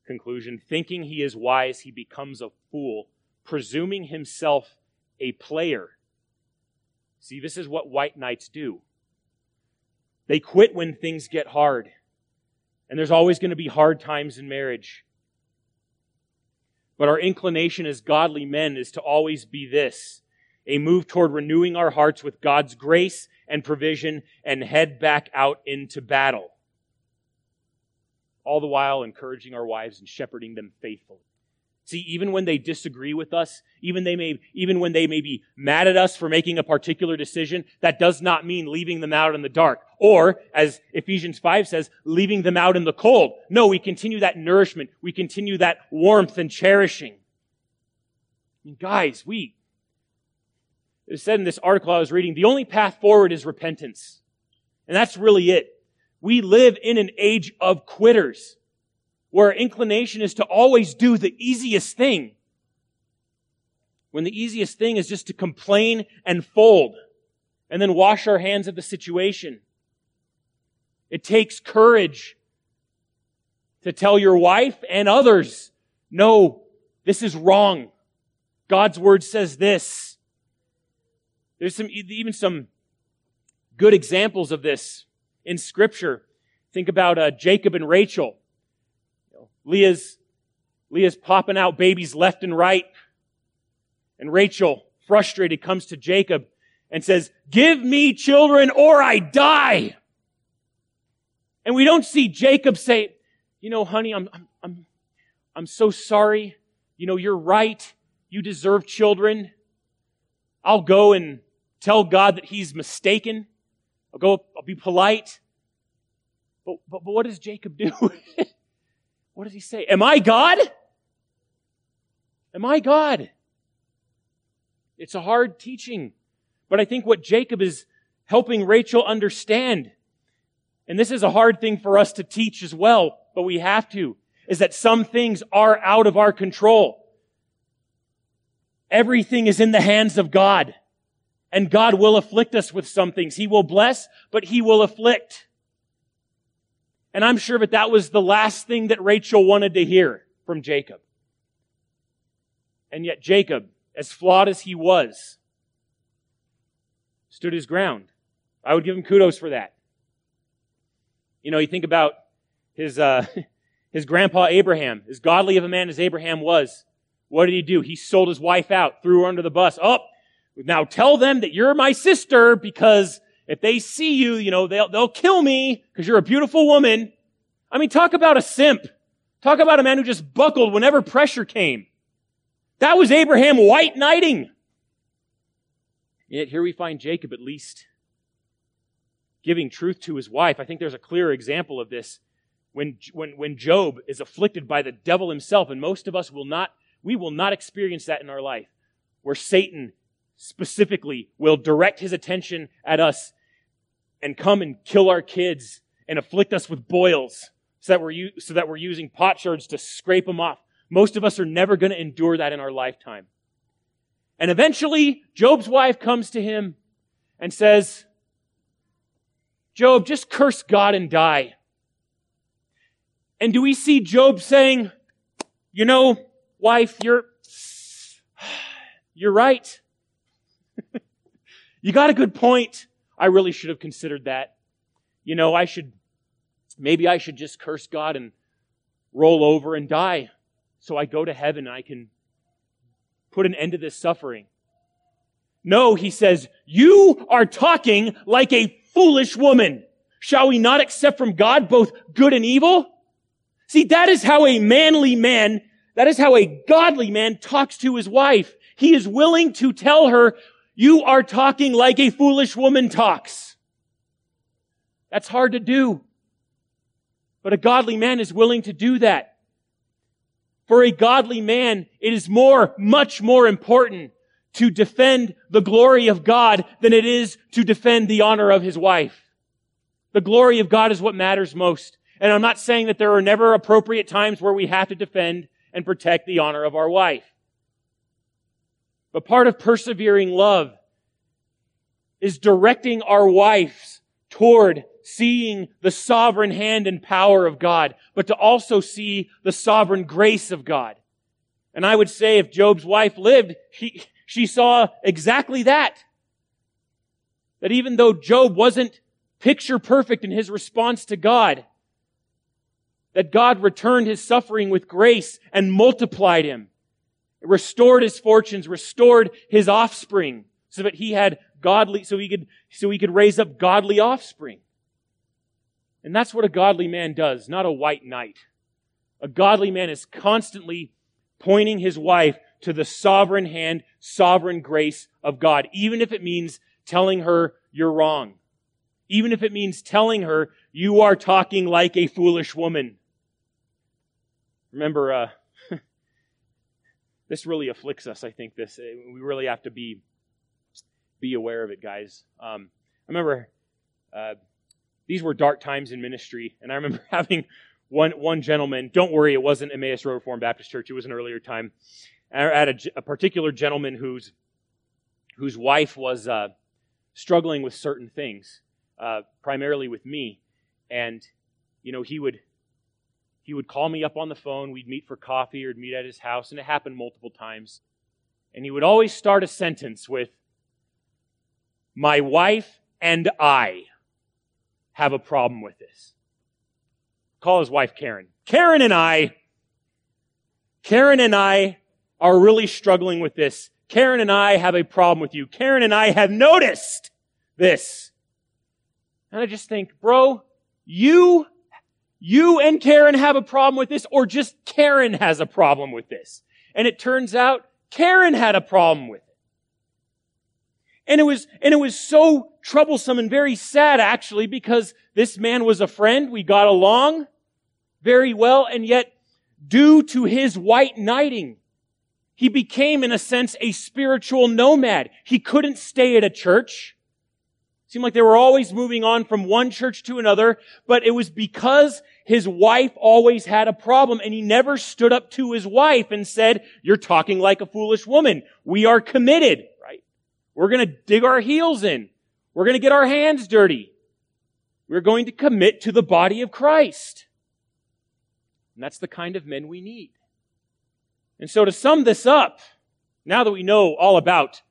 Speaker 1: conclusion. Thinking he is wise, he becomes a fool, presuming himself a player. See, this is what white knights do. They quit when things get hard. And there's always going to be hard times in marriage. But our inclination as godly men is to always be this a move toward renewing our hearts with God's grace and provision and head back out into battle all the while encouraging our wives and shepherding them faithfully. See, even when they disagree with us, even they may, even when they may be mad at us for making a particular decision, that does not mean leaving them out in the dark. Or, as Ephesians 5 says, leaving them out in the cold. No, we continue that nourishment. We continue that warmth and cherishing. Mean, guys, we, it was said in this article I was reading, the only path forward is repentance. And that's really it. We live in an age of quitters where inclination is to always do the easiest thing. When the easiest thing is just to complain and fold and then wash our hands of the situation. It takes courage to tell your wife and others, no, this is wrong. God's word says this. There's some, even some good examples of this in Scripture. Think about uh, Jacob and Rachel. Leah's, Leah's popping out babies left and right. And Rachel, frustrated, comes to Jacob and says, Give me children or I die. And we don't see Jacob say, You know, honey, I'm, I'm, I'm, I'm so sorry. You know, you're right. You deserve children. I'll go and tell God that he's mistaken. I'll go, I'll be polite. But, but, but what does Jacob do? what does he say? Am I God? Am I God? It's a hard teaching. But I think what Jacob is helping Rachel understand, and this is a hard thing for us to teach as well, but we have to, is that some things are out of our control. Everything is in the hands of God. And God will afflict us with some things. He will bless, but He will afflict. And I'm sure that that was the last thing that Rachel wanted to hear from Jacob. And yet Jacob, as flawed as he was, stood his ground. I would give him kudos for that. You know, you think about his, uh, his grandpa Abraham, as godly of a man as Abraham was. What did he do? He sold his wife out, threw her under the bus. Oh, now tell them that you're my sister because if they see you, you know, they'll, they'll kill me because you're a beautiful woman. I mean, talk about a simp. Talk about a man who just buckled whenever pressure came. That was Abraham white knighting. Yet here we find Jacob at least giving truth to his wife. I think there's a clear example of this when, when, when Job is afflicted by the devil himself, and most of us will not, we will not experience that in our life, where Satan specifically will direct his attention at us and come and kill our kids and afflict us with boils so that we're, so that we're using potsherds to scrape them off. Most of us are never going to endure that in our lifetime. And eventually, Job's wife comes to him and says, Job, just curse God and die. And do we see Job saying, you know, wife, you're, you're right. you got a good point. I really should have considered that. You know, I should, maybe I should just curse God and roll over and die so I go to heaven and I can put an end to this suffering. No, he says, you are talking like a foolish woman. Shall we not accept from God both good and evil? See, that is how a manly man, that is how a godly man talks to his wife. He is willing to tell her, you are talking like a foolish woman talks. That's hard to do. But a godly man is willing to do that. For a godly man, it is more, much more important to defend the glory of God than it is to defend the honor of his wife. The glory of God is what matters most. And I'm not saying that there are never appropriate times where we have to defend and protect the honor of our wife. But part of persevering love is directing our wives toward seeing the sovereign hand and power of God, but to also see the sovereign grace of God. And I would say if Job's wife lived, he, she saw exactly that. That even though Job wasn't picture perfect in his response to God, that God returned his suffering with grace and multiplied him, restored his fortunes, restored his offspring, so that he had godly, so he could, so he could raise up godly offspring. And that's what a godly man does, not a white knight. A godly man is constantly pointing his wife to the sovereign hand, sovereign grace of God, even if it means telling her you're wrong. Even if it means telling her you are talking like a foolish woman. Remember, uh, this really afflicts us, I think, this. Uh, we really have to be, be aware of it, guys. Um, I remember, uh, these were dark times in ministry, and I remember having one, one gentleman, don't worry, it wasn't Emmaus Road Reformed Baptist Church, it was an earlier time. At a, a particular gentleman whose, whose wife was uh, struggling with certain things, uh, primarily with me. And, you know, he would, he would call me up on the phone. We'd meet for coffee or meet at his house, and it happened multiple times. And he would always start a sentence with, My wife and I have a problem with this. Call his wife Karen. Karen and I, Karen and I are really struggling with this. Karen and I have a problem with you. Karen and I have noticed this. And I just think, bro, you, you and Karen have a problem with this, or just Karen has a problem with this. And it turns out Karen had a problem with it. And it was, and it was so troublesome and very sad actually because this man was a friend. We got along very well. And yet due to his white knighting, he became, in a sense, a spiritual nomad. He couldn't stay at a church. Seemed like they were always moving on from one church to another, but it was because his wife always had a problem and he never stood up to his wife and said, you're talking like a foolish woman. We are committed, right? We're going to dig our heels in. We're going to get our hands dirty. We're going to commit to the body of Christ. And that's the kind of men we need. And so to sum this up, now that we know all about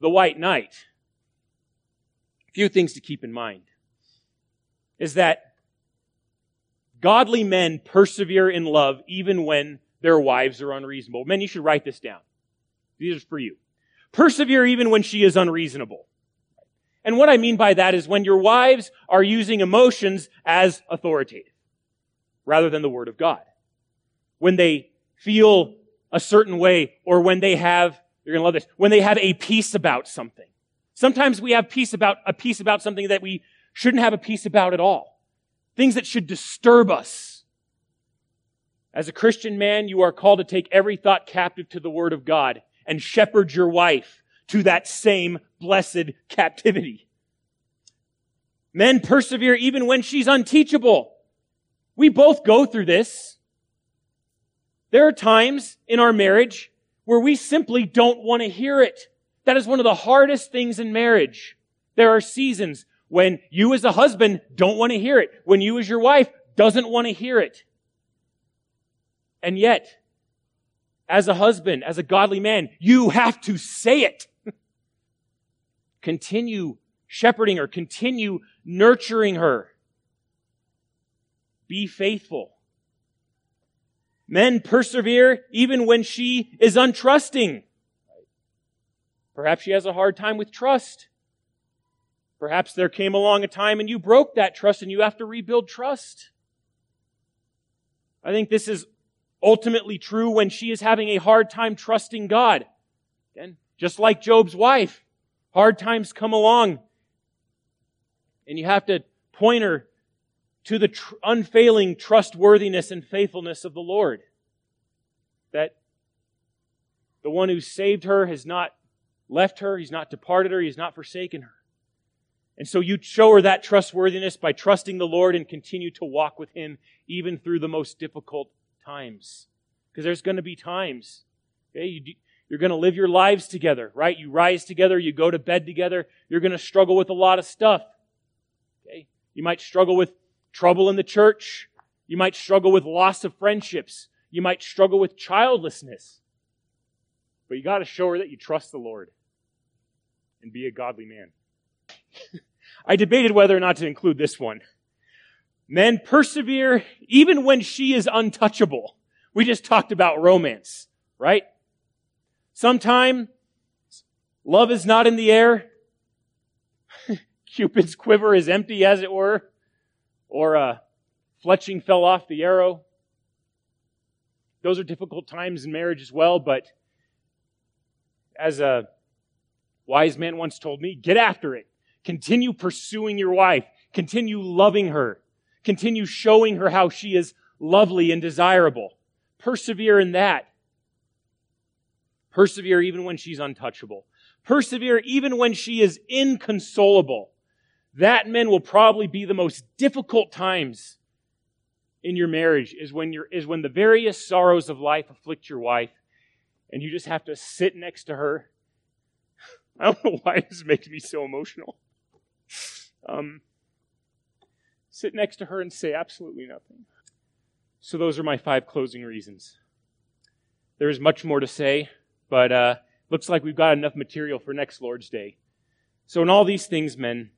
Speaker 1: the white knight, few things to keep in mind is that godly men persevere in love even when their wives are unreasonable. Men, you should write this down. These are for you. Persevere even when she is unreasonable. And what I mean by that is when your wives are using emotions as authoritative rather than the word of God. When they feel a certain way or when they have, you're going to love this, when they have a peace about something. Sometimes we have peace about, a peace about something that we shouldn't have a peace about at all. Things that should disturb us. As a Christian man, you are called to take every thought captive to the Word of God and shepherd your wife to that same blessed captivity. Men persevere even when she's unteachable. We both go through this. There are times in our marriage where we simply don't want to hear it. That is one of the hardest things in marriage. There are seasons when you as a husband don't want to hear it, when you as your wife doesn't want to hear it. And yet, as a husband, as a godly man, you have to say it. continue shepherding her, continue nurturing her. Be faithful. Men persevere even when she is untrusting. Perhaps she has a hard time with trust. Perhaps there came along a time and you broke that trust and you have to rebuild trust. I think this is ultimately true when she is having a hard time trusting God. Again, just like Job's wife, hard times come along and you have to point her to the tr- unfailing trustworthiness and faithfulness of the Lord. That the one who saved her has not left her, he's not departed her, he's not forsaken her. And so you show her that trustworthiness by trusting the Lord and continue to walk with him even through the most difficult times. Because there's going to be times. Okay, you, you're going to live your lives together, right? You rise together, you go to bed together. You're going to struggle with a lot of stuff. Okay? You might struggle with trouble in the church. You might struggle with loss of friendships. You might struggle with childlessness. But you got to show her that you trust the Lord and be a godly man. I debated whether or not to include this one. Men persevere even when she is untouchable. We just talked about romance, right? Sometime love is not in the air. Cupid's quiver is empty, as it were or uh, fletching fell off the arrow. Those are difficult times in marriage as well, but as a wise man once told me, get after it. Continue pursuing your wife. Continue loving her. Continue showing her how she is lovely and desirable. Persevere in that. Persevere even when she's untouchable. Persevere even when she is inconsolable that men will probably be the most difficult times in your marriage is when you're is when the various sorrows of life afflict your wife and you just have to sit next to her i don't know why this makes me so emotional. Um, sit next to her and say absolutely nothing. So those are my five closing reasons. There is much more to say but uh, looks like we've got enough material for next lord's day. So in all these things men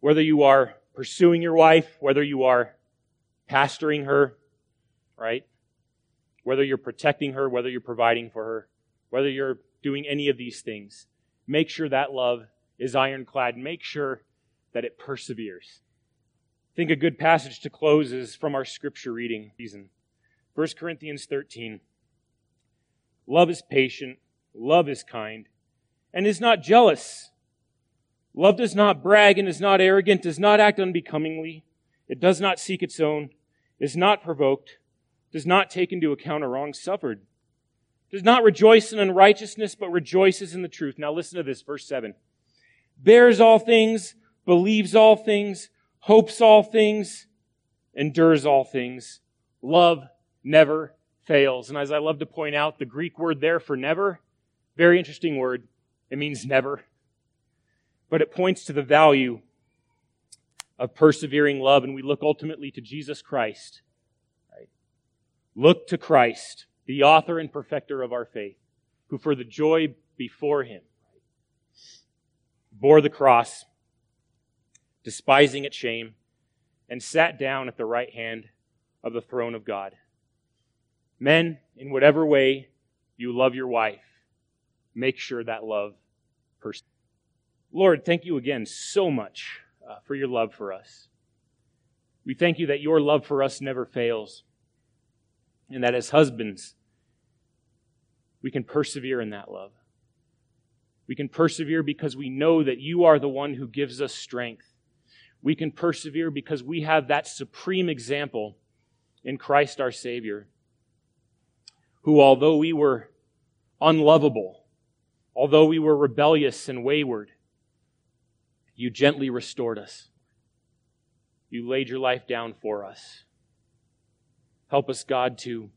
Speaker 1: whether you are pursuing your wife, whether you are pastoring her, right? Whether you're protecting her, whether you're providing for her, whether you're doing any of these things, make sure that love is ironclad. Make sure that it perseveres. I think a good passage to close is from our scripture reading season. 1 Corinthians 13. Love is patient, love is kind, and is not jealous. Love does not brag and is not arrogant, does not act unbecomingly. It does not seek its own, is not provoked, does not take into account a wrong suffered, does not rejoice in unrighteousness, but rejoices in the truth. Now listen to this, verse 7. Bears all things, believes all things, hopes all things, endures all things. Love never fails. And as I love to point out, the Greek word there for never, very interesting word. It means never but it points to the value of persevering love, and we look ultimately to Jesus Christ. Right? Look to Christ, the author and perfecter of our faith, who for the joy before him bore the cross, despising its shame, and sat down at the right hand of the throne of God. Men, in whatever way you love your wife, make sure that love persists. Lord, thank you again so much uh, for your love for us. We thank you that your love for us never fails, and that as husbands, we can persevere in that love. We can persevere because we know that you are the one who gives us strength. We can persevere because we have that supreme example in Christ our Savior, who, although we were unlovable, although we were rebellious and wayward, you gently restored us. You laid your life down for us. Help us, God, to,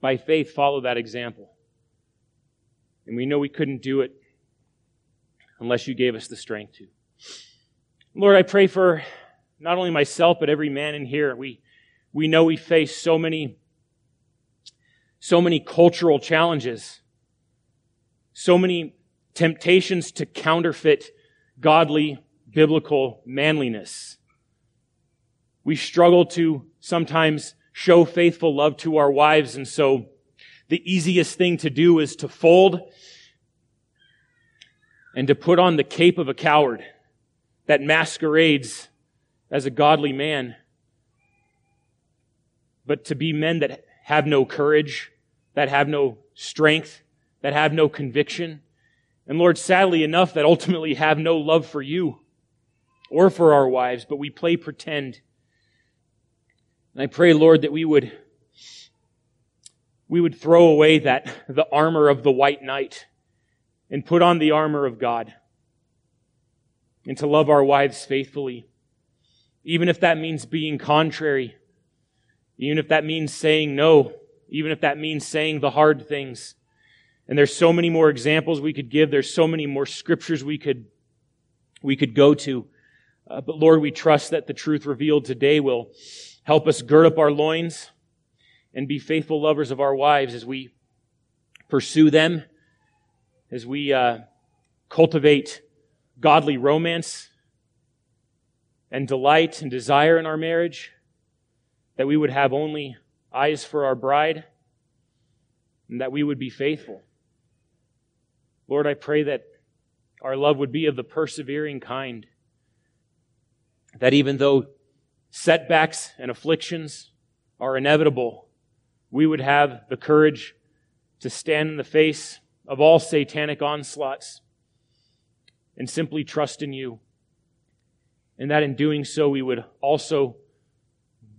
Speaker 1: by faith, follow that example. And we know we couldn't do it unless you gave us the strength to. Lord, I pray for not only myself, but every man in here. We, we know we face so many, so many cultural challenges, so many temptations to counterfeit godly, biblical manliness. We struggle to sometimes show faithful love to our wives, and so the easiest thing to do is to fold and to put on the cape of a coward that masquerades as a godly man, but to be men that have no courage, that have no strength, that have no conviction. And Lord, sadly enough, that ultimately have no love for you or for our wives, but we play pretend. And I pray, Lord, that we would, we would throw away that, the armor of the white knight and put on the armor of God and to love our wives faithfully, even if that means being contrary, even if that means saying no, even if that means saying the hard things. And there's so many more examples we could give. There's so many more scriptures we could, we could go to. Uh, but Lord, we trust that the truth revealed today will help us gird up our loins and be faithful lovers of our wives as we pursue them, as we uh, cultivate godly romance and delight and desire in our marriage, that we would have only eyes for our bride, and that we would be faithful. Lord, I pray that our love would be of the persevering kind, that even though setbacks and afflictions are inevitable, we would have the courage to stand in the face of all satanic onslaughts and simply trust in you. And that in doing so, we would also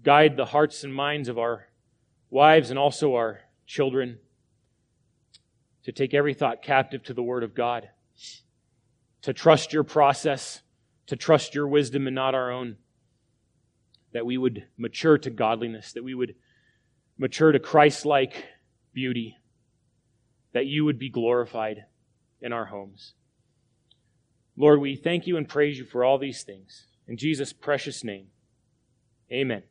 Speaker 1: guide the hearts and minds of our wives and also our children to take every thought captive to the Word of God, to trust your process, to trust your wisdom and not our own, that we would mature to godliness, that we would mature to Christ like beauty, that you would be glorified in our homes. Lord, we thank you and praise you for all these things. In Jesus' precious name, amen.